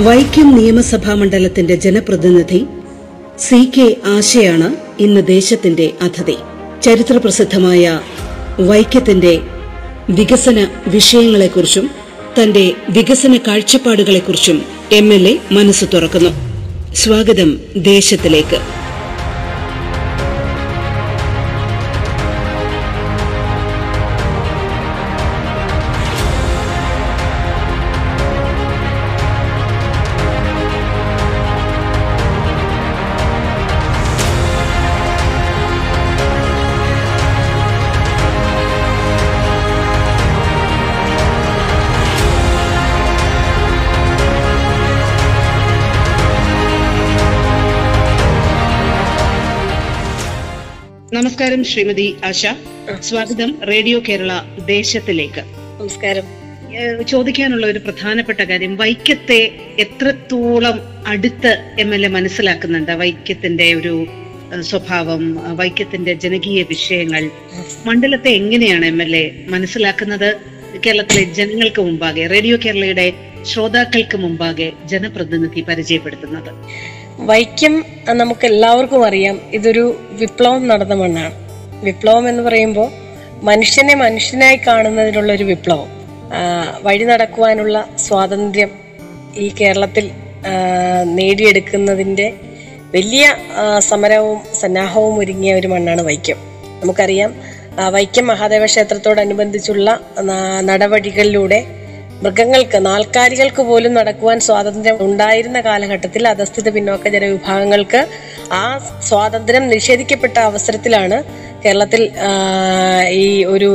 വൈക്കം നിയമസഭാ മണ്ഡലത്തിന്റെ ജനപ്രതിനിധി സി കെ ആശയാണ് ഇന്ന് ദേശത്തിന്റെ അതിഥി. ചരിത്രപ്രസിദ്ധമായ വൈക്കത്തിന്റെ വികസന വിഷയങ്ങളെക്കുറിച്ചും തന്റെ വികസന കാഴ്ചപ്പാടുകളെക്കുറിച്ചും എം എൽ എ മനസ്സ് തുറക്കുന്നു. സ്വാഗതം ദേശത്തിലേക്ക്. നമസ്കാരം ശ്രീമതി ആശ. സ്വാഗതം റേഡിയോ കേരള ദേശത്തിലേക്ക്. നമസ്കാരം. ചോദിക്കാനുള്ള ഒരു പ്രധാനപ്പെട്ട കാര്യം വൈക്കത്തെ എത്രത്തോളം അടുത്ത് എം എൽ എ മനസ്സിലാക്കുന്നുണ്ട്? വൈക്കത്തിന്റെ ഒരു സ്വഭാവം വൈക്കത്തിന്റെ ജനകീയ വിഷയങ്ങൾ. മണ്ഡലത്തെ എങ്ങനെയാണ് എം എൽ എ മനസ്സിലാക്കുന്നത്? കേരളത്തിലെ ജനങ്ങൾക്ക് മുമ്പാകെ റേഡിയോ കേരളയുടെ ശ്രോതാക്കൾക്ക് മുമ്പാകെ ജനപ്രതിനിധി പരിചയപ്പെടുത്തുന്നത്. വൈക്കം നമുക്ക് എല്ലാവർക്കും അറിയാം. ഇതൊരു വിപ്ലവം നടന്ന മണ്ണാണ്. വിപ്ലവം എന്ന് പറയുമ്പോൾ മനുഷ്യനെ മനുഷ്യനായി കാണുന്നതിനുള്ള ഒരു വിപ്ലവം. വഴി നടക്കുവാനുള്ള സ്വാതന്ത്ര്യം ഈ കേരളത്തിൽ നേടിയെടുക്കുന്നതിന്റെ വലിയ സമരവും സന്നാഹവും ഒരുങ്ങിയ ഒരു മണ്ണാണ് വൈക്കം. നമുക്കറിയാം വൈക്കം മഹാദേവ ക്ഷേത്രത്തോടനുബന്ധിച്ചുള്ള നടപടികളിലൂടെ മൃഗങ്ങൾക്ക് നാൽക്കാലികൾക്ക് പോലും നടക്കുവാൻ സ്വാതന്ത്ര്യം ഉണ്ടായിരുന്ന കാലഘട്ടത്തിൽ അധസ്ഥിത പിന്നോക്ക ജനവിഭാഗങ്ങൾക്ക് ആ സ്വാതന്ത്ര്യം നിഷേധിക്കപ്പെട്ട അവസരത്തിലാണ് കേരളത്തിൽ ഈ ഒരു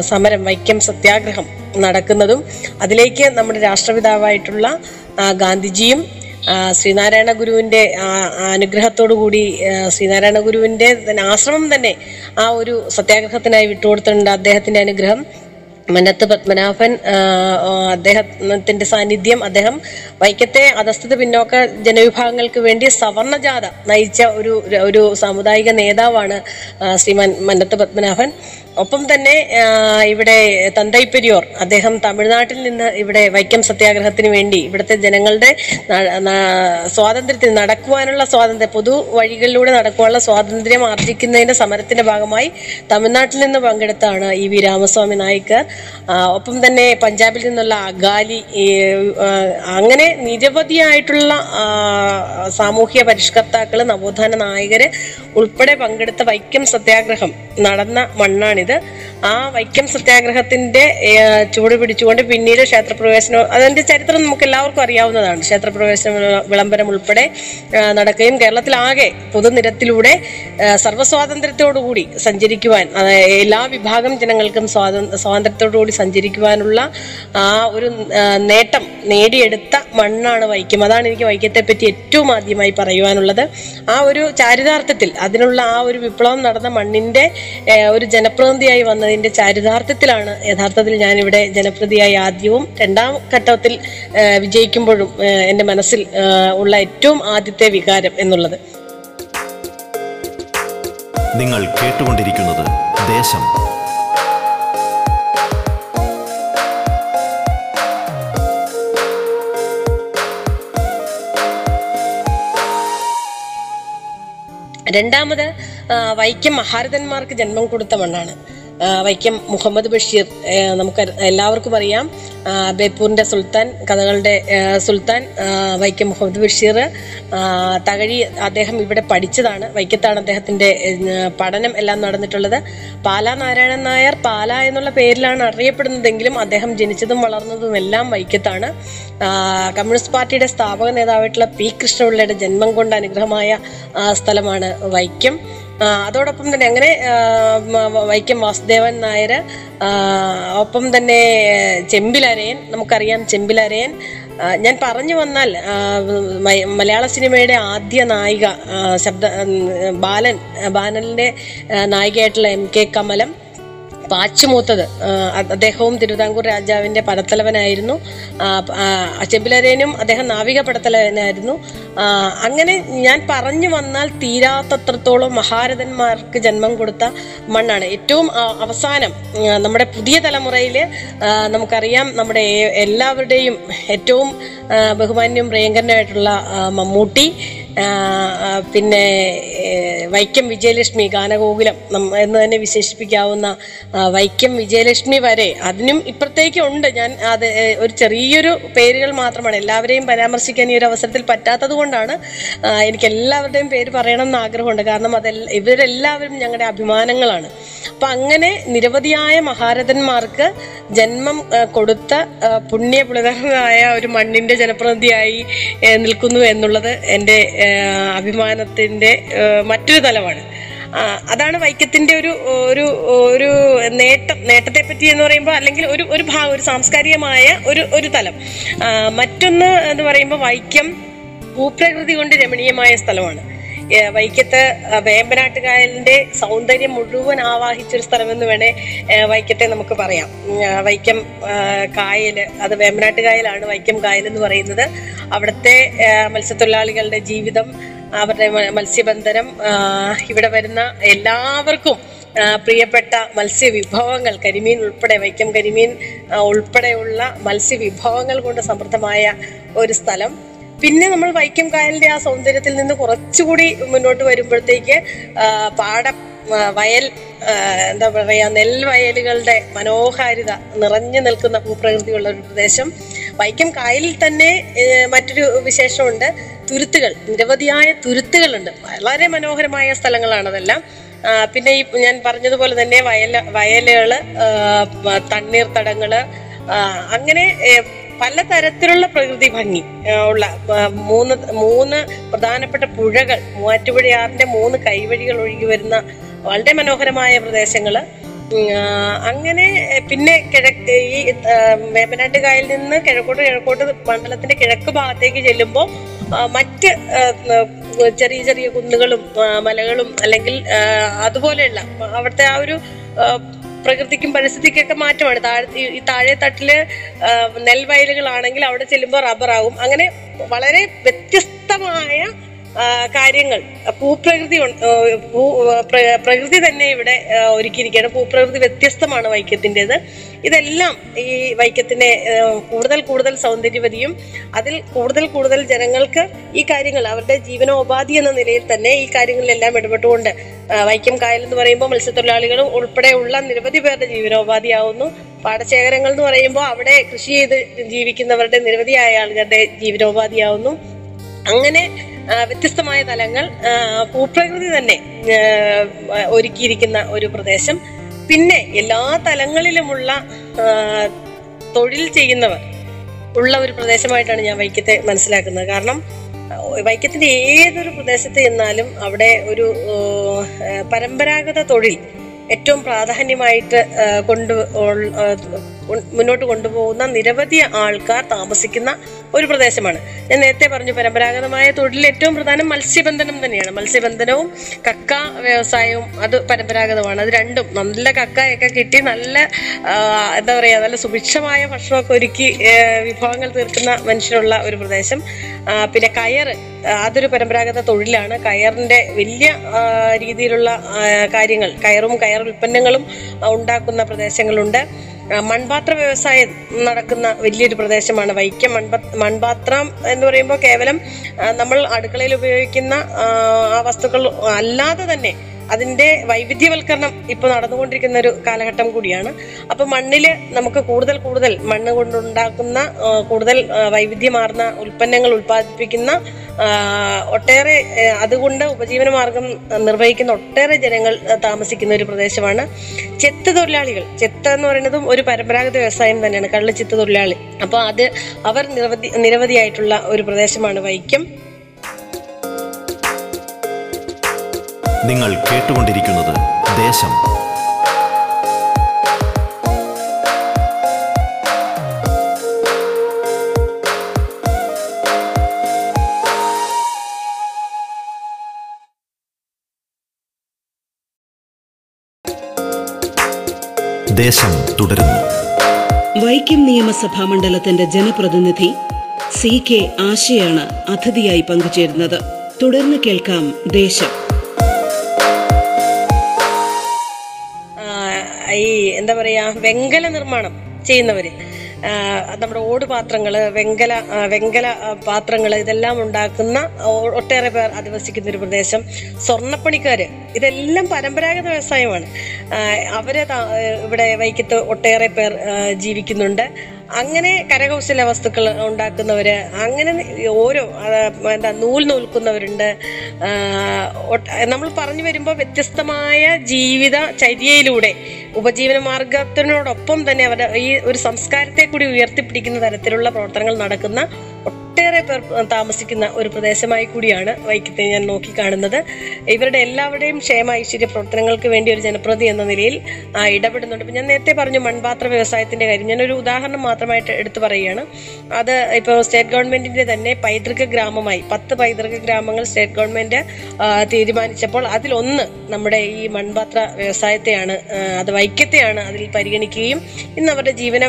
സമരം വൈക്കം സത്യാഗ്രഹം നടക്കുന്നതും. അതിലേക്ക് നമ്മുടെ രാഷ്ട്രപിതാവായിട്ടുള്ള ഗാന്ധിജിയും ശ്രീനാരായണ ആ അനുഗ്രഹത്തോടു കൂടി ശ്രീനാരായണ ഗുരുവിന്റെ ആശ്രമം തന്നെ ആ ഒരു സത്യാഗ്രഹത്തിനായി വിട്ടുകൊടുത്തിട്ടുണ്ട് അദ്ദേഹത്തിന്റെ അനുഗ്രഹം. മന്നത്ത് പത്മനാഭൻ അദ്ദേഹത്തിന്റെ സാന്നിധ്യം അദ്ദേഹം വൈക്കത്തെ അധസ്ഥിത പിന്നോക്ക ജനവിഭാഗങ്ങൾക്ക് വേണ്ടി സവർണജാഥ നയിച്ച ഒരു ഒരു സാമുദായിക നേതാവാണ് ശ്രീമാൻ മന്നത്ത് പത്മനാഭൻ. ഒപ്പം തന്നെ ഇവിടെ തന്തൈ പെരിയോർ അദ്ദേഹം തമിഴ്നാട്ടിൽ നിന്ന് ഇവിടെ വൈക്കം സത്യാഗ്രഹത്തിന് വേണ്ടി ഇവിടുത്തെ ജനങ്ങളുടെ സ്വാതന്ത്ര്യത്തിന് നടക്കുവാനുള്ള സ്വാതന്ത്ര്യം പൊതു വഴികളിലൂടെ നടക്കുവാനുള്ള സ്വാതന്ത്ര്യം ആർജിക്കുന്നതിന്റെ സമരത്തിന്റെ ഭാഗമായി തമിഴ്നാട്ടിൽ നിന്ന് പങ്കെടുത്താണ് ഇ വി രാമസ്വാമി നായിക്കർ ഒപ്പം തന്നെ പഞ്ചാബിൽ നിന്നുള്ള അഗാലി അങ്ങനെ നിരവധിയായിട്ടുള്ള സാമൂഹ്യ പരിഷ്കർത്താക്കൾ നവോത്ഥാന നായകര് ഉൾപ്പെടെ പങ്കെടുത്ത വൈക്കം സത്യാഗ്രഹം നടന്ന മണ്ണാണിത്. ആ വൈക്കം സത്യാഗ്രഹത്തിന്റെ ചൂട് പിടിച്ചുകൊണ്ട് പിന്നീട് ക്ഷേത്രപ്രവേശനം അതിന്റെ ചരിത്രം നമുക്ക് എല്ലാവർക്കും അറിയാവുന്നതാണ്. ക്ഷേത്രപ്രവേശന വിള- വിളംബരം ഉൾപ്പെടെ നടക്കുകയും കേരളത്തിലാകെ പൊതുനിരത്തിലൂടെ സർവസ്വാതന്ത്ര്യത്തോടുകൂടി സഞ്ചരിക്കുവാൻ എല്ലാ വിഭാഗം ജനങ്ങൾക്കും സ്വാതന്ത്ര്യ സ്വാതന്ത്ര്യത്തോടുകൂടി സഞ്ചരിക്കുവാനുള്ള ആ ഒരു നേട്ടം നേടിയെടുത്ത മണ്ണാണ് വൈക്കം. അതാണ് എനിക്ക് വൈക്കത്തെ പറ്റി ഏറ്റവും ആദ്യമായി പറയുവാനുള്ളത്. ആ ഒരു ചാരിതാർത്ഥത്തിൽ അതിനുള്ള ആ ഒരു വിപ്ലവം നടന്ന മണ്ണിന്റെ ഒരു ഒരു ജനപ്രതിനിധിയായി വന്നതിന്റെ ചാരിതാർത്ഥ്യത്തിലാണ് യഥാർത്ഥത്തിൽ ഞാനിവിടെ ജനപ്രതിയായി ആദ്യവും രണ്ടാം ഘട്ടത്തിൽ വിജയിക്കുമ്പോഴും എന്റെ മനസ്സിൽ ഉള്ള ഏറ്റവും ആദ്യത്തെ വികാരം എന്നുള്ളത്. നിങ്ങൾ കേട്ടുകൊണ്ടിരിക്കുന്നത് ദേശം. രണ്ടാമത് വൈക്കം മഹാരഥന്മാർക്ക് ജന്മം കൊടുത്ത മണ്ണാണ്. വൈക്കം മുഹമ്മദ് ബഷീർ നമുക്ക് എല്ലാവർക്കും അറിയാം. ബേപ്പൂരിന്റെ സുൽത്താൻ കഥകളുടെ സുൽത്താൻ വൈക്കം മുഹമ്മദ് ബഷീർ. തകഴി അദ്ദേഹം ഇവിടെ പഠിച്ചതാണ്. വൈക്കത്താണ് അദ്ദേഹത്തിന്റെ പഠനം എല്ലാം നടന്നിട്ടുള്ളത്. പാലാ നാരായണൻ നായർ പാല എന്നുള്ള പേരിലാണ് അറിയപ്പെടുന്നതെങ്കിലും അദ്ദേഹം ജനിച്ചതും വളർന്നതും എല്ലാം വൈക്കത്താണ്. കമ്മ്യൂണിസ്റ്റ് പാർട്ടിയുടെ സ്ഥാപക നേതാവായിട്ടുള്ള പി കൃഷ്ണപിള്ളയുടെ ജന്മം കൊണ്ട് അനുഗ്രഹമായ സ്ഥലമാണ് വൈക്കം. അതോടൊപ്പം തന്നെ അങ്ങനെ വൈക്കം വാസുദേവൻ നായർ ഒപ്പം തന്നെ ചെമ്പിലരയൻ നമുക്കറിയാം ചെമ്പിലരയൻ. ഞാൻ പറഞ്ഞു വന്നാൽ മലയാള സിനിമയുടെ ആദ്യ നായിക ശബ്ദ ബാലൻ ബാലനിലെ നായികയായിട്ടുള്ള എം കെ കമലം. പാച്ചുമൂത്തത് അദ്ദേഹവും തിരുവിതാംകൂർ രാജാവിന്റെ പടത്തലവനായിരുന്നു. ചെമ്പിലരേനും അദ്ദേഹം നാവിക പടത്തലവനായിരുന്നു. അങ്ങനെ ഞാൻ പറഞ്ഞു വന്നാൽ തീരാത്തത്രത്തോളം മഹാരഥന്മാർക്ക് ജന്മം കൊടുത്ത മണ്ണാണ്. ഏറ്റവും അവസാനം നമ്മുടെ പുതിയ തലമുറയിൽ നമുക്കറിയാം നമ്മുടെ എല്ലാവരുടെയും ഏറ്റവും ബഹുമാന്യം പ്രിയങ്കരനായിട്ടുള്ള മമ്മൂട്ടി പിന്നെ വൈക്കം വിജയലക്ഷ്മി ഗാനഗോകുലം എന്ന് തന്നെ വിശേഷിപ്പിക്കാവുന്ന വൈക്കം വിജയലക്ഷ്മി വരെ അതിനും ഇപ്പുറത്തേക്ക് ഉണ്ട്. ഞാൻ അത് ഒരു ചെറിയൊരു പേരുകൾ മാത്രമാണ്. എല്ലാവരെയും പരാമർശിക്കാൻ ഈ ഒരു അവസരത്തിൽ പറ്റാത്തത് കൊണ്ടാണ് എനിക്ക് എല്ലാവരുടെയും പേര് പറയണം എന്ന് ആഗ്രഹമുണ്ട്. കാരണം അതെ ഇവരെല്ലാവരും ഞങ്ങളുടെ അഭിമാനങ്ങളാണ്. അപ്പം അങ്ങനെ നിരവധിയായ മഹാരഥന്മാർക്ക് ജന്മം കൊടുത്ത ആ, പുണ്യപുളിതമായ ഒരു മണ്ണിന്റെ ജനപ്രതിനിധിയായി നിൽക്കുന്നു എന്നുള്ളത് എന്റെ ഏ, അഭിമാനത്തിന്റെ മറ്റൊരു തലമാണ്. അതാണ് വൈക്കത്തിന്റെ ഒരു ഒരു ഒരു നേട്ടം നേട്ടത്തെ പറ്റി എന്ന് പറയുമ്പോൾ അല്ലെങ്കിൽ ഒരു ഒരു ഭാഗം ഒരു സാംസ്കാരികമായ ഒരു ഒരു തലം. മറ്റൊന്ന് എന്ന് പറയുമ്പോൾ വൈക്കം ഭൂപ്രകൃതി കൊണ്ട് രമണീയമായ സ്ഥലമാണ്. വൈക്കത്ത് വേമ്പനാട്ടുകായലിന്റെ സൗന്ദര്യം മുഴുവൻ ആവാഹിച്ചൊരു സ്ഥലമെന്ന് വേണേ വൈക്കത്തെ നമുക്ക് പറയാം. വൈക്കം കായൽ അത് വേമ്പനാട്ടുകായലാണ് വൈക്കം കായൽ എന്ന് പറയുന്നത്. അവിടുത്തെ മത്സ്യത്തൊഴിലാളികളുടെ ജീവിതം അവരുടെ മത്സ്യബന്ധനം ഇവിടെ വരുന്ന എല്ലാവർക്കും പ്രിയപ്പെട്ട മത്സ്യവിഭവങ്ങൾ കരിമീൻ ഉൾപ്പെടെ വൈക്കം കരിമീൻ ഉൾപ്പെടെയുള്ള മത്സ്യവിഭവങ്ങൾ കൊണ്ട് സമൃദ്ധമായ ഒരു സ്ഥലം. പിന്നെ നമ്മൾ വൈക്കം കായലിന്റെ ആ സൗന്ദര്യത്തിൽ നിന്ന് കുറച്ചുകൂടി മുന്നോട്ട് വരുമ്പോഴത്തേക്ക് പാട വയൽ എന്താ പറയാ നെൽവയലുകളുടെ മനോഹാരിത നിറഞ്ഞു നിൽക്കുന്ന ഭൂപ്രകൃതിയുള്ള ഒരു പ്രദേശം. വൈക്കം കായലിൽ തന്നെ മറ്റൊരു വിശേഷമുണ്ട്. തുരുത്തുകൾ നിരവധിയായ തുരുത്തുകളുണ്ട്. വളരെ മനോഹരമായ സ്ഥലങ്ങളാണ് അതെല്ലാം പിന്നെ ഈ ഞാൻ പറഞ്ഞതുപോലെ തന്നെ വയല വയലുകൾ തണ്ണീർ തടങ്ങൾ അങ്ങനെ പല പലതരത്തിലുള്ള പ്രകൃതി ഭംഗി ഉള്ള മൂന്ന് മൂന്ന് പ്രധാനപ്പെട്ട പുഴകൾ മൂവാറ്റുപുഴയാറിന്റെ മൂന്ന് കൈവഴികൾ ഒഴുകി വരുന്ന വളരെ മനോഹരമായ പ്രദേശങ്ങൾ. അങ്ങനെ പിന്നെ കിഴക്ക് ഈ വേമ്പനാട്ട് കായലിൽ നിന്ന് കിഴക്കോട്ട് കിഴക്കോട്ട് മണ്ഡലത്തിന്റെ കിഴക്ക് ഭാഗത്തേക്ക് ചെല്ലുമ്പോൾ മറ്റ് ചെറിയ ചെറിയ കുന്നുകളും മലകളും അല്ലെങ്കിൽ അതുപോലെയുള്ള അവിടുത്തെ ആ ഒരു പ്രകൃതിക്കും പരിസ്ഥിതിക്കൊക്കെ മാറ്റമാണ്. താഴെ ഈ- താഴെ തട്ടിൽ നെൽവയലുകളാണെങ്കിൽ അവിടെ ചെല്ലുമ്പോൾ റബ്ബറാകും അങ്ങനെ വളരെ വ്യത്യസ്തമായ കാര്യങ്ങൾ. ഭൂപ്രകൃതി പ്രകൃതി തന്നെ ഇവിടെ ഒരുക്കിയിരിക്കുകയാണ്. ഭൂപ്രകൃതി വ്യത്യസ്തമാണ് വൈക്കത്തിന്റെത് ഇതെല്ലാം ഈ വൈക്കത്തിനെ കൂടുതൽ കൂടുതൽ സൗന്ദര്യവതിയും അതിൽ കൂടുതൽ കൂടുതൽ ജനങ്ങൾക്ക് ഈ കാര്യങ്ങൾ അവരുടെ ജീവനോപാധി എന്ന നിലയിൽ തന്നെ ഈ കാര്യങ്ങളിലെല്ലാം ഇടപെട്ടുകൊണ്ട് വൈക്കം കായൽ എന്ന് പറയുമ്പോൾ മത്സ്യത്തൊഴിലാളികളും ഉൾപ്പെടെയുള്ള നിരവധി പേരുടെ ജീവനോപാധിയാവുന്നു. പാടശേഖരങ്ങൾ എന്ന് പറയുമ്പോൾ അവിടെ കൃഷി ചെയ്ത് ജീവിക്കുന്നവരുടെ നിരവധിയായ ആളുകളുടെ ജീവനോപാധിയാവുന്നു. അങ്ങനെ വ്യത്യസ്തമായ തലങ്ങൾ ഭൂപ്രകൃതി തന്നെ ഒരുക്കിയിരിക്കുന്ന ഒരു പ്രദേശം. പിന്നെ എല്ലാ തലങ്ങളിലുമുള്ള തൊഴിൽ ചെയ്യുന്നവർ ഉള്ള ഒരു പ്രദേശമായിട്ടാണ് ഞാൻ വൈക്കത്തെ മനസ്സിലാക്കുന്നത്. കാരണം വൈക്കത്തിന്റെ ഏതൊരു പ്രദേശത്ത് ചെന്നാലും അവിടെ ഒരു പരമ്പരാഗത തൊഴിൽ ഏറ്റവും പ്രാധാന്യമായിട്ട് കൊണ്ട് മുന്നോട്ട് കൊണ്ടുപോകുന്ന നിരവധി ആൾക്കാർ താമസിക്കുന്ന ഒരു പ്രദേശമാണ്. ഞാൻ നേരത്തെ പറഞ്ഞു പരമ്പരാഗതമായ തൊഴിലിൽ ഏറ്റവും പ്രധാനം മത്സ്യബന്ധനം തന്നെയാണ്. മത്സ്യബന്ധനവും കക്ക വ്യവസായവും അത് പരമ്പരാഗതമാണ്. അത് രണ്ടും നല്ല കക്കയൊക്കെ കിട്ടി നല്ല എന്താ പറയുക നല്ല സുഭിക്ഷമായ ഭക്ഷണമൊക്കെ ഒരുക്കി വിഭവങ്ങൾ തീർക്കുന്ന മനുഷ്യരുള്ള ഒരു പ്രദേശം. പിന്നെ കയർ അതൊരു പരമ്പരാഗത തൊഴിലാണ്. കയറിന്റെ വലിയ രീതിയിലുള്ള കാര്യങ്ങൾ കയറും കയർ ഉൽപ്പന്നങ്ങളും ഉണ്ടാക്കുന്ന പ്രദേശങ്ങളുണ്ട്. മൺപാത്ര വ്യവസായം നടക്കുന്ന വലിയൊരു പ്രദേശമാണ് വൈക്കം മൺപ മൺപാത്രം എന്ന് പറയുമ്പോൾ കേവലം നമ്മൾ അടുക്കളയിൽ ഉപയോഗിക്കുന്ന ആ വസ്തുക്കൾ അല്ലാതെ തന്നെ അതിന്റെ വൈവിധ്യവൽക്കരണം ഇപ്പൊ നടന്നുകൊണ്ടിരിക്കുന്ന ഒരു കാലഘട്ടം കൂടിയാണ്. അപ്പൊ മണ്ണിൽ നമുക്ക് കൂടുതൽ കൂടുതൽ മണ്ണ് കൊണ്ടുണ്ടാക്കുന്ന കൂടുതൽ വൈവിധ്യമാർന്ന ഉൽപ്പന്നങ്ങൾ ഉൽപ്പാദിപ്പിക്കുന്ന ഒട്ടേറെ അതുകൊണ്ട് ഉപജീവന മാർഗം നിർവഹിക്കുന്ന ഒട്ടേറെ ജനങ്ങൾ താമസിക്കുന്ന ഒരു പ്രദേശമാണ് ചെത്ത് തൊഴിലാളികൾ. ചെത്ത് എന്ന് പറയുന്നതും ഒരു പരമ്പരാഗത വ്യവസായം തന്നെയാണ് കള്ള് ചെത്ത് തൊഴിലാളി. അപ്പൊ അത് അവർ നിരവധി നിരവധിയായിട്ടുള്ള ഒരു പ്രദേശമാണ് വൈക്കം. നിങ്ങൾ കേട്ടുകൊണ്ടിരിക്കുന്നത് ദേശം. ദേശം തുടരുന്നു. വൈക്കം നിയമസഭാ മണ്ഡലത്തിന്റെ ജനപ്രതിനിധി സി കെ ആശയാണ് അതിഥിയായി പങ്കുചേരുന്നത്. തുടർന്ന് കേൾക്കാം ദേശം. ഈ എന്താ പറയാ വെങ്കല നിർമ്മാണം ചെയ്യുന്നവര്. നമ്മുടെ ഓട് പാത്രങ്ങൾ വെങ്കല വെങ്കല പാത്രങ്ങൾ ഇതെല്ലാം ഉണ്ടാക്കുന്ന ഒട്ടേറെ പേർ അധിവസിക്കുന്ന ഒരു പ്രദേശം. സ്വർണപ്പണിക്കാര്. ഇതെല്ലാം പരമ്പരാഗത വ്യവസായമാണ്. അവർ ഇവിടെ വൈക്കത്ത് ഒട്ടേറെ പേർ ജീവിക്കുന്നുണ്ട്. അങ്ങനെ കരകൗശല വസ്തുക്കൾ ഉണ്ടാക്കുന്നവര് അങ്ങനെ ഓരോ എന്താ നൂൽ നൂൽക്കുന്നവരുണ്ട്. നമ്മൾ പറഞ്ഞു വരുമ്പോൾ വ്യത്യസ്തമായ ജീവിത ചര്യയിലൂടെ ഉപജീവന മാർഗത്തിനോടൊപ്പം തന്നെ അവരുടെ ഈ ഒരു സംസ്കാരത്തെ കൂടി ഉയർത്തിപ്പിടിക്കുന്ന തരത്തിലുള്ള പ്രവർത്തനങ്ങൾ നടക്കുന്ന ഒട്ടേറെ പേർ താമസിക്കുന്ന ഒരു പ്രദേശമായി കൂടിയാണ് വൈക്കത്തെ ഞാൻ നോക്കിക്കാണുന്നത്. ഇവരുടെ എല്ലാവരുടെയും ക്ഷേമ ഐശ്വര്യ പ്രവർത്തനങ്ങൾക്ക് വേണ്ടി ഒരു ജനപ്രതി എന്ന നിലയിൽ ഇടപെടുന്നുണ്ട്. ഇപ്പം ഞാൻ നേരത്തെ പറഞ്ഞു മൺപാത്ര വ്യവസായത്തിന്റെ കാര്യം. ഞാനൊരു ഉദാഹരണം മാത്രമായിട്ട് എടുത്തു പറയുകയാണ്. അത് ഇപ്പോൾ സ്റ്റേറ്റ് ഗവൺമെന്റിന്റെ തന്നെ പൈതൃക ഗ്രാമമായി പത്ത് പൈതൃക ഗ്രാമങ്ങൾ സ്റ്റേറ്റ് ഗവൺമെന്റ് തീരുമാനിച്ചപ്പോൾ അതിലൊന്ന് നമ്മുടെ ഈ മൺപാത്ര വ്യവസായത്തെയാണ് അത് വൈക്കത്തെയാണ് അതിൽ പരിഗണിക്കുകയും ഇന്ന് അവരുടെ ജീവന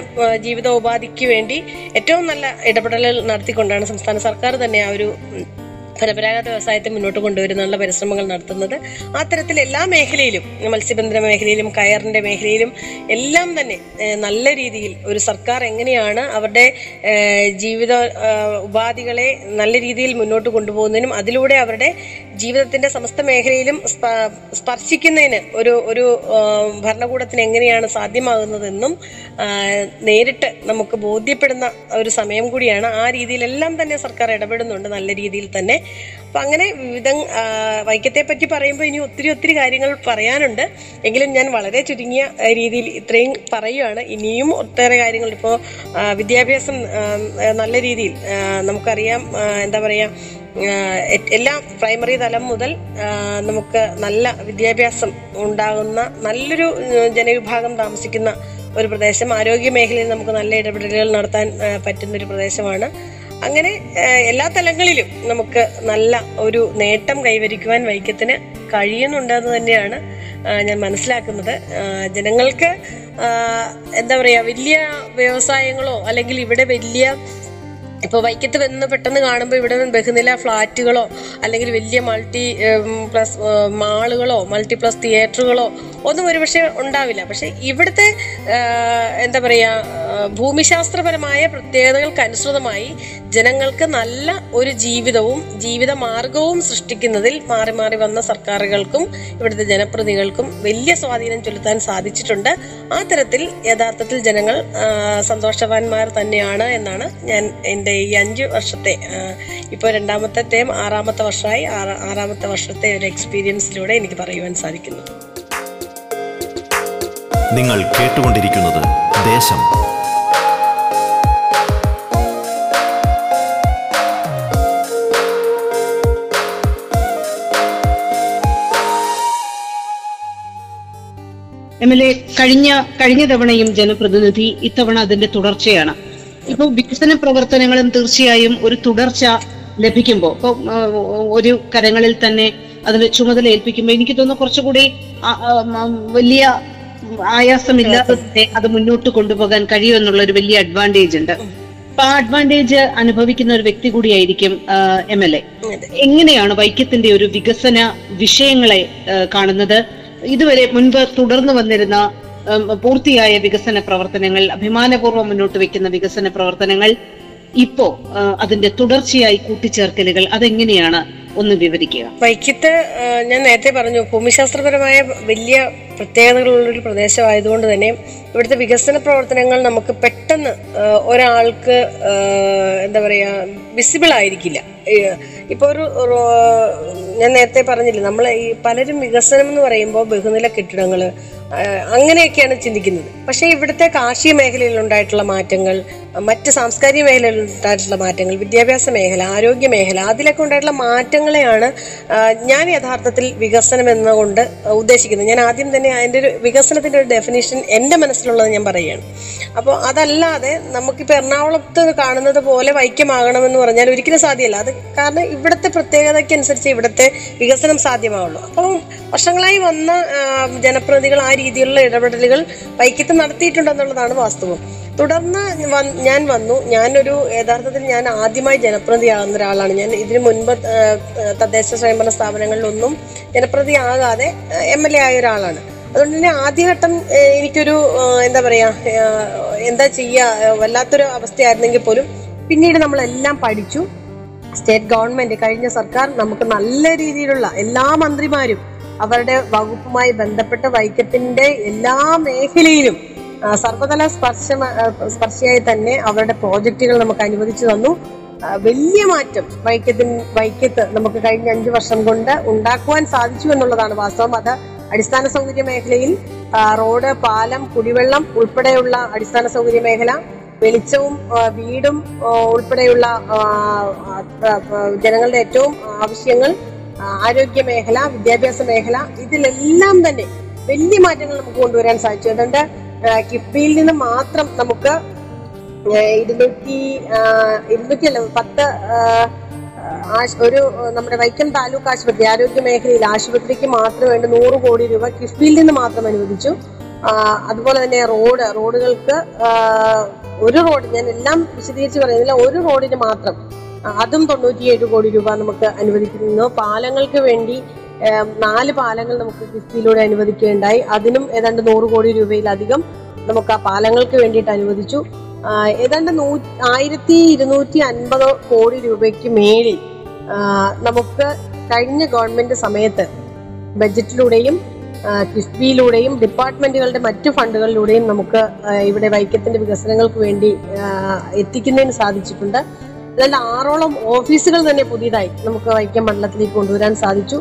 ജീവിതോപാധിക്ക് വേണ്ടി ഏറ്റവും നല്ല ഇടപെടലുകൾ നടത്തിക്കൊണ്ടാണ് സംസ്ഥാന സർക്കാർ തന്നെ ആ ഒരു പരമ്പരാഗത വ്യവസായത്തെ മുന്നോട്ട് കൊണ്ടുവരുന്നുള്ള പരിശ്രമങ്ങൾ നടത്തുന്നത്. അത്തരത്തിൽ തരത്തിൽ എല്ലാ മേഖലയിലും മത്സ്യബന്ധന മേഖലയിലും കയറിന്റെ മേഖലയിലും എല്ലാം തന്നെ നല്ല രീതിയിൽ ഒരു സർക്കാർ എങ്ങനെയാണ് അവരുടെ ജീവിത ഉപാധികളെ നല്ല രീതിയിൽ മുന്നോട്ട് കൊണ്ടുപോകുന്നതിനും അതിലൂടെ അവരുടെ ജീവിതത്തിന്റെ സമസ്ത മേഖലയിലും സ്പ- സ്പർശിക്കുന്നതിന് ഒരു ഒരു ഭരണകൂടത്തിന് എങ്ങനെയാണ് സാധ്യമാകുന്നതെന്നും നേരിട്ട് നമുക്ക് ബോധ്യപ്പെടുന്ന ഒരു സമയം കൂടിയാണ് ആ രീതിയിലെല്ലാം തന്നെ സർക്കാർ ഇടപെടുന്നുണ്ട് നല്ല രീതിയിൽ തന്നെ. അപ്പൊ അങ്ങനെ വിവിധ വൈക്കത്തെ പറ്റി പറയുമ്പോൾ ഇനി ഒത്തിരി ഒത്തിരി കാര്യങ്ങൾ പറയാനുണ്ട്. എങ്കിലും ഞാൻ വളരെ ചുരുങ്ങിയ രീതിയിൽ ഇത്രയും പറയുകയാണ് ഇനിയും ഒട്ടേറെ കാര്യങ്ങൾ ഇപ്പോൾ വിദ്യാഭ്യാസം നല്ല രീതിയിൽ നമുക്കറിയാം എന്താ പറയാ എല്ലാ പ്രൈമറി തലം മുതൽ നമുക്ക് നല്ല വിദ്യാഭ്യാസം ഉണ്ടാകുന്ന നല്ലൊരു ജനവിഭാഗം താമസിക്കുന്ന ഒരു പ്രദേശം. ആരോഗ്യ മേഖലയിൽ നമുക്ക് നല്ല ഇടപെടലുകൾ നടത്താൻ പറ്റുന്ന ഒരു പ്രദേശമാണ്. അങ്ങനെ എല്ലാ തലങ്ങളിലും നമുക്ക് നല്ല ഒരു നേട്ടം കൈവരിക്കുവാൻ വൈക്കത്തിന് കഴിയുന്നുണ്ടെന്ന് തന്നെയാണ് ഞാൻ മനസ്സിലാക്കുന്നത്. ജനങ്ങൾക്ക് എന്താ പറയാ വലിയ വ്യവസായങ്ങളോ അല്ലെങ്കിൽ ഇവിടെ വലിയ ഇപ്പൊ വൈക്കത്ത് വന്ന് പെട്ടെന്ന് കാണുമ്പോൾ ഇവിടെ ബഹുനില ഫ്ലാറ്റുകളോ അല്ലെങ്കിൽ വലിയ മൾട്ടി പ്ലസ് മാളുകളോ മൾട്ടി പ്ലസ് തിയേറ്ററുകളോ ഒന്നും ഒരുപക്ഷെ ഉണ്ടാവില്ല. പക്ഷെ ഇവിടുത്തെ എന്താ പറയാ ഭൂമിശാസ്ത്രപരമായ പ്രത്യേകതകൾക്ക് അനുസൃതമായി ജനങ്ങൾക്ക് നല്ല ഒരു ജീവിതവും ജീവിത മാർഗവും സൃഷ്ടിക്കുന്നതിൽ മാറി മാറി വന്ന സർക്കാരുകൾക്കും ഇവിടുത്തെ ജനപ്രതിനിധികൾക്കും വലിയ സ്വാധീനം ചെലുത്താൻ സാധിച്ചിട്ടുണ്ട്. ആ തരത്തിൽ യഥാർത്ഥത്തിൽ ജനങ്ങൾ സന്തോഷവാന്മാർ തന്നെയാണ് എന്നാണ് ഞാൻ എന്റെ ഈ അഞ്ച് വർഷത്തെ ഇപ്പോൾ രണ്ടാമത്തെയും ആറാമത്തെ വർഷമായി ആറാമത്തെ വർഷത്തെ ഒരു എക്സ്പീരിയൻസിലൂടെ എനിക്ക് പറയുവാൻ സാധിക്കുന്നു. നിങ്ങൾ കേട്ടുകൊണ്ടിരിക്കുന്നത് ദേശം. എം എൽ എ കഴിഞ്ഞ കഴിഞ്ഞ തവണയും ജനപ്രതിനിധി ഇത്തവണ അതിന്റെ തുടർച്ചയാണ്. ഇപ്പൊ വികസന പ്രവർത്തനങ്ങളും തീർച്ചയായും ഒരു തുടർച്ച ലഭിക്കുമ്പോൾ ഇപ്പൊ ഒരു കരങ്ങളിൽ തന്നെ അതിന് ചുമതല ഏൽപ്പിക്കുമ്പോൾ എനിക്ക് തോന്നുന്നു കുറച്ചുകൂടി വലിയ ആയാസമില്ലാതെ തന്നെ അത് മുന്നോട്ട് കൊണ്ടുപോകാൻ കഴിയുമെന്നുള്ള ഒരു വലിയ അഡ്വാന്റേജ് ഉണ്ട്. അപ്പൊ ആ അഡ്വാന്റേജ് അനുഭവിക്കുന്ന ഒരു വ്യക്തി കൂടിയായിരിക്കും എം എൽ എ എങ്ങനെയാണ് വൈക്കത്തിന്റെ ഒരു വികസന വിഷയങ്ങളെ കാണുന്നത്? ഇതുവരെ മുൻപ് തുടർന്നു വന്നിരുന്ന പൂർത്തിയായ വികസന പ്രവർത്തനങ്ങൾ അഭിമാനപൂർവം മുന്നോട്ട് വെക്കുന്ന വികസന പ്രവർത്തനങ്ങൾ ഇപ്പോ അതിന്റെ തുടർച്ചയായി കൂട്ടിച്ചേർക്കലുകൾ അതെങ്ങനെയാണ്? ഒന്ന് വിവരിക്കുക. വൈക്കത്ത് ഞാൻ നേരത്തെ പറഞ്ഞു ഭൂമിശാസ്ത്രപരമായ വലിയ പ്രത്യേകതകളുള്ളൊരു പ്രദേശമായതുകൊണ്ട് തന്നെ ഇവിടുത്തെ വികസന പ്രവർത്തനങ്ങൾ നമുക്ക് പെട്ടെന്ന് ഒരാൾക്ക് എന്താ പറയാ വിസിബിൾ ആയിരിക്കില്ല. ഇപ്പോൾ ഇപ്പൊ ഒരു ഞാൻ നേരത്തെ പറഞ്ഞില്ലേ നമ്മൾ ഈ പലരും വികസനം എന്ന് പറയുമ്പോൾ ബഹുനില കെട്ടിടങ്ങൾ അങ്ങനെയൊക്കെയാണ് ചിന്തിക്കുന്നത്. പക്ഷേ ഇവിടുത്തെ കാർഷിക മേഖലയിൽ ഉണ്ടായിട്ടുള്ള മാറ്റങ്ങൾ മറ്റ് സാംസ്കാരിക മേഖലയിൽ ഉണ്ടായിട്ടുള്ള മാറ്റങ്ങൾ വിദ്യാഭ്യാസ മേഖല ആരോഗ്യ മേഖല അതിലൊക്കെ ഉണ്ടായിട്ടുള്ള മാറ്റങ്ങളെയാണ് ഞാൻ യഥാർത്ഥത്തിൽ വികസനം എന്നുകൊണ്ട് ഉദ്ദേശിക്കുന്നത്. ഞാൻ ആദ്യം തന്നെ അതിന്റെ ഒരു വികസനത്തിന്റെ ഒരു ഡെഫിനേഷൻ എന്റെ മനസ്സിലുള്ളത് ഞാൻ പറയുകയാണ്. അപ്പോൾ അതല്ലാതെ നമുക്കിപ്പോൾ എറണാകുളത്ത് കാണുന്നത് പോലെ വൈക്യമാകണമെന്ന് പറഞ്ഞാൽ ഒരിക്കലും സാധ്യമല്ല. അത് കാരണം ഇവിടുത്തെ പ്രത്യേകതയ്ക്കനുസരിച്ച് ഇവിടുത്തെ വികസനം സാധ്യമാവുള്ളൂ. അപ്പം വർഷങ്ങളായി വന്ന ജനപ്രതിനിധികൾ ആ രീതിയിലുള്ള ഇടപെടലുകൾ വൈക്കത്ത് നടത്തിയിട്ടുണ്ടെന്നുള്ളതാണ് വാസ്തവം. തുടർന്ന് ഞാൻ വന്നു. ഞാനൊരു യഥാർത്ഥത്തിൽ ഞാൻ ആദ്യമായി ജനപ്രതിയാകുന്ന ഒരാളാണ്. ഞാൻ ഇതിനു മുൻപ് തദ്ദേശ സ്വയംഭരണ സ്ഥാപനങ്ങളിലൊന്നും ജനപ്രതി ആകാതെ എം എൽ എ ആയ ഒരാളാണ്. അതുകൊണ്ട് തന്നെ ആദ്യഘട്ടം എനിക്കൊരു എന്താ പറയാ എന്താ ചെയ്യുക വല്ലാത്തൊരു അവസ്ഥയായിരുന്നെങ്കിൽ പോലും പിന്നീട് നമ്മളെല്ലാം പഠിച്ചു. സ്റ്റേറ്റ് ഗവൺമെന്റ് കഴിഞ്ഞ സർക്കാർ നമുക്ക് നല്ല രീതിയിലുള്ള എല്ലാ മന്ത്രിമാരും അവരുടെ വകുപ്പുമായി ബന്ധപ്പെട്ട് വൈക്കത്തിന്റെ എല്ലാ മേഖലയിലും സർവതല സ്പർശ സ്പർശിയായി തന്നെ അവരുടെ പ്രോജക്റ്റുകൾ നമുക്ക് അനുവദിച്ചു തന്നു. വലിയ മാറ്റം വൈക്കത്തിൻ വൈക്കത്ത് നമുക്ക് കഴിഞ്ഞ അഞ്ചു വർഷം കൊണ്ട് ഉണ്ടാക്കുവാൻ സാധിച്ചു എന്നുള്ളതാണ് വാസ്തവം. അത് അടിസ്ഥാന സൗകര്യ മേഖലയിൽ റോഡ് പാലം കുടിവെള്ളം ഉൾപ്പെടെയുള്ള അടിസ്ഥാന സൗകര്യ മേഖല വെളിച്ചവും വീടും ഉൾപ്പെടെയുള്ള ജനങ്ങളുടെ ഏറ്റവും ആവശ്യങ്ങൾ ആരോഗ്യ മേഖല വിദ്യാഭ്യാസ മേഖല ഇതിലെല്ലാം തന്നെ വലിയ മാറ്റങ്ങൾ നമുക്ക് കൊണ്ടുവരാൻ സാധിച്ചു അതുകൊണ്ട് കിഫ്ബിയിൽ നിന്ന് മാത്രം നമുക്ക് ഇരുന്നൂറ്റി ഇരുന്നൂറ്റി അല്ല പത്ത് ഒരു നമ്മുടെ വൈക്കം താലൂക്ക് ആശുപത്രി ആരോഗ്യ മേഖലയിൽ ആശുപത്രിക്ക് മാത്രം വേണ്ട നൂറ് കോടി രൂപ കിഫ്ബിയിൽ നിന്ന് മാത്രം അനുവദിച്ചു. അതുപോലെ തന്നെ റോഡ് റോഡുകൾക്ക് ഒരു റോഡ് ഞാൻ എല്ലാം വിശദീകരിച്ച് പറയുന്നില്ല ഒരു റോഡിന് മാത്രം അതും തൊണ്ണൂറ്റിയേഴ് കോടി രൂപ നമുക്ക് അനുവദിക്കുന്നു പാലങ്ങൾക്ക് വേണ്ടി നാല് പാലങ്ങൾ നമുക്ക് കിഫ്ബിയിലൂടെ അനുവദിക്കുകയുണ്ടായി. അതിനും ഏതാണ്ട് നൂറ് കോടി രൂപയിലധികം നമുക്ക് ആ പാലങ്ങൾക്ക് വേണ്ടിയിട്ട് അനുവദിച്ചു. ഏതാണ്ട് നൂ ആയിരത്തി ഇരുന്നൂറ്റി അൻപത് കോടി രൂപയ്ക്ക് മേളിൽ നമുക്ക് കഴിഞ്ഞ ഗവൺമെന്റ് സമയത്ത് ബജറ്റിലൂടെയും കിഫ്ബിയിലൂടെയും ഡിപ്പാർട്ട്മെന്റുകളുടെ മറ്റു ഫണ്ടുകളിലൂടെയും നമുക്ക് ഇവിടെ വൈക്കത്തിന്റെ വികസനങ്ങൾക്ക് വേണ്ടി എത്തിക്കുന്നതിന് സാധിച്ചിട്ടുണ്ട്. അതായത് ആറോളം ഓഫീസുകൾ തന്നെ പുതിയതായി നമുക്ക് വൈക്കം മണ്ഡലത്തിലേക്ക് കൊണ്ടുവരാൻ സാധിച്ചു.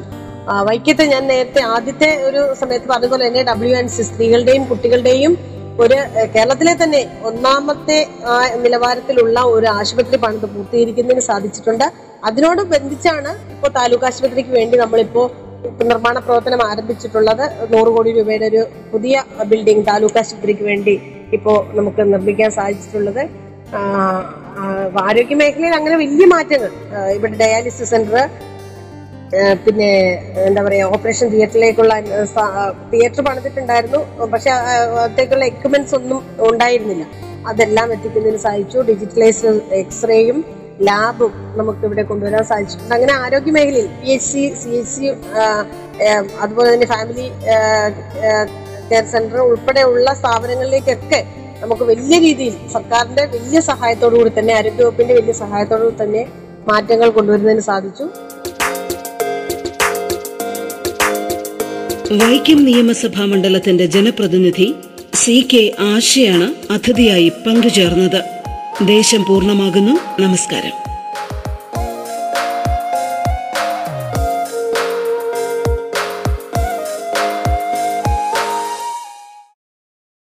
വൈക്കത്തെ ഞാൻ നേരത്തെ ആദ്യത്തെ ഒരു സമയത്ത് പറഞ്ഞതുപോലെ തന്നെ ഡബ്ല്യു എൻ സി സ്ത്രീകളുടെയും കുട്ടികളുടെയും ഒരു കേരളത്തിലെ തന്നെ ഒന്നാമത്തെ നിലവാരത്തിലുള്ള ഒരു ആശുപത്രി പണിത് പൂർത്തീകരിക്കുന്നതിന് സാധിച്ചിട്ടുണ്ട്. അതിനോട് ബന്ധിച്ചാണ് ഇപ്പോൾ താലൂക്ക് ആശുപത്രിക്ക് വേണ്ടി നമ്മളിപ്പോൾ നിർമ്മാണ പ്രവർത്തനം ആരംഭിച്ചിട്ടുള്ളത്. നൂറ് കോടി രൂപയുടെ ഒരു പുതിയ ബിൽഡിംഗ് താലൂക്ക് ആശുപത്രിക്ക് വേണ്ടി ഇപ്പോൾ നമുക്ക് നിർമ്മിക്കാൻ സാധിച്ചിട്ടുള്ളത്. ആരോഗ്യ മേഖലയിൽ അങ്ങനെ വലിയ മാറ്റങ്ങൾ. ഇവിടെ ഡയാലിസിസ് സെന്റർ പിന്നെ എന്താ പറയാ ഓപ്പറേഷൻ തിയേറ്ററിലേക്കുള്ള തിയേറ്റർ പണിതിട്ടുണ്ടായിരുന്നു. പക്ഷെ അത്തേക്കുള്ള എക്യുപ്മെന്റ്സ് ഒന്നും ഉണ്ടായിരുന്നില്ല. അതെല്ലാം എത്തിക്കുന്നതിന് സാധിച്ചു. ഡിജിറ്റലൈസ്ഡ് എക്സ്റേയും ലാബും നമുക്ക് ഇവിടെ കൊണ്ടുവരാൻ സാധിച്ചിട്ടുണ്ട് അങ്ങനെ ആരോഗ്യ മേഖലയിൽ P H C C H C അതുപോലെ തന്നെ ഫാമിലി കെയർ സെന്റർ ഉൾപ്പെടെയുള്ള സ്ഥാപനങ്ങളിലേക്കൊക്കെ നമുക്ക് വലിയ രീതിയിൽ സർക്കാരിന്റെ വലിയ സഹായത്തോടു കൂടി തന്നെ ആരോഗ്യവകുപ്പിന്റെ വലിയ സഹായത്തോടു കൂടി തന്നെ മാറ്റങ്ങൾ കൊണ്ടുവരുന്നതിന് സാധിച്ചു. വൈക്കം നിയമസഭാ മണ്ഡലത്തിന്റെ ജനപ്രതിനിധി സി കെ ആശയാണ് അതിഥിയായി പങ്കുചേർന്നത്. ദേശം പൂർണമാകുന്നു. നമസ്കാരം.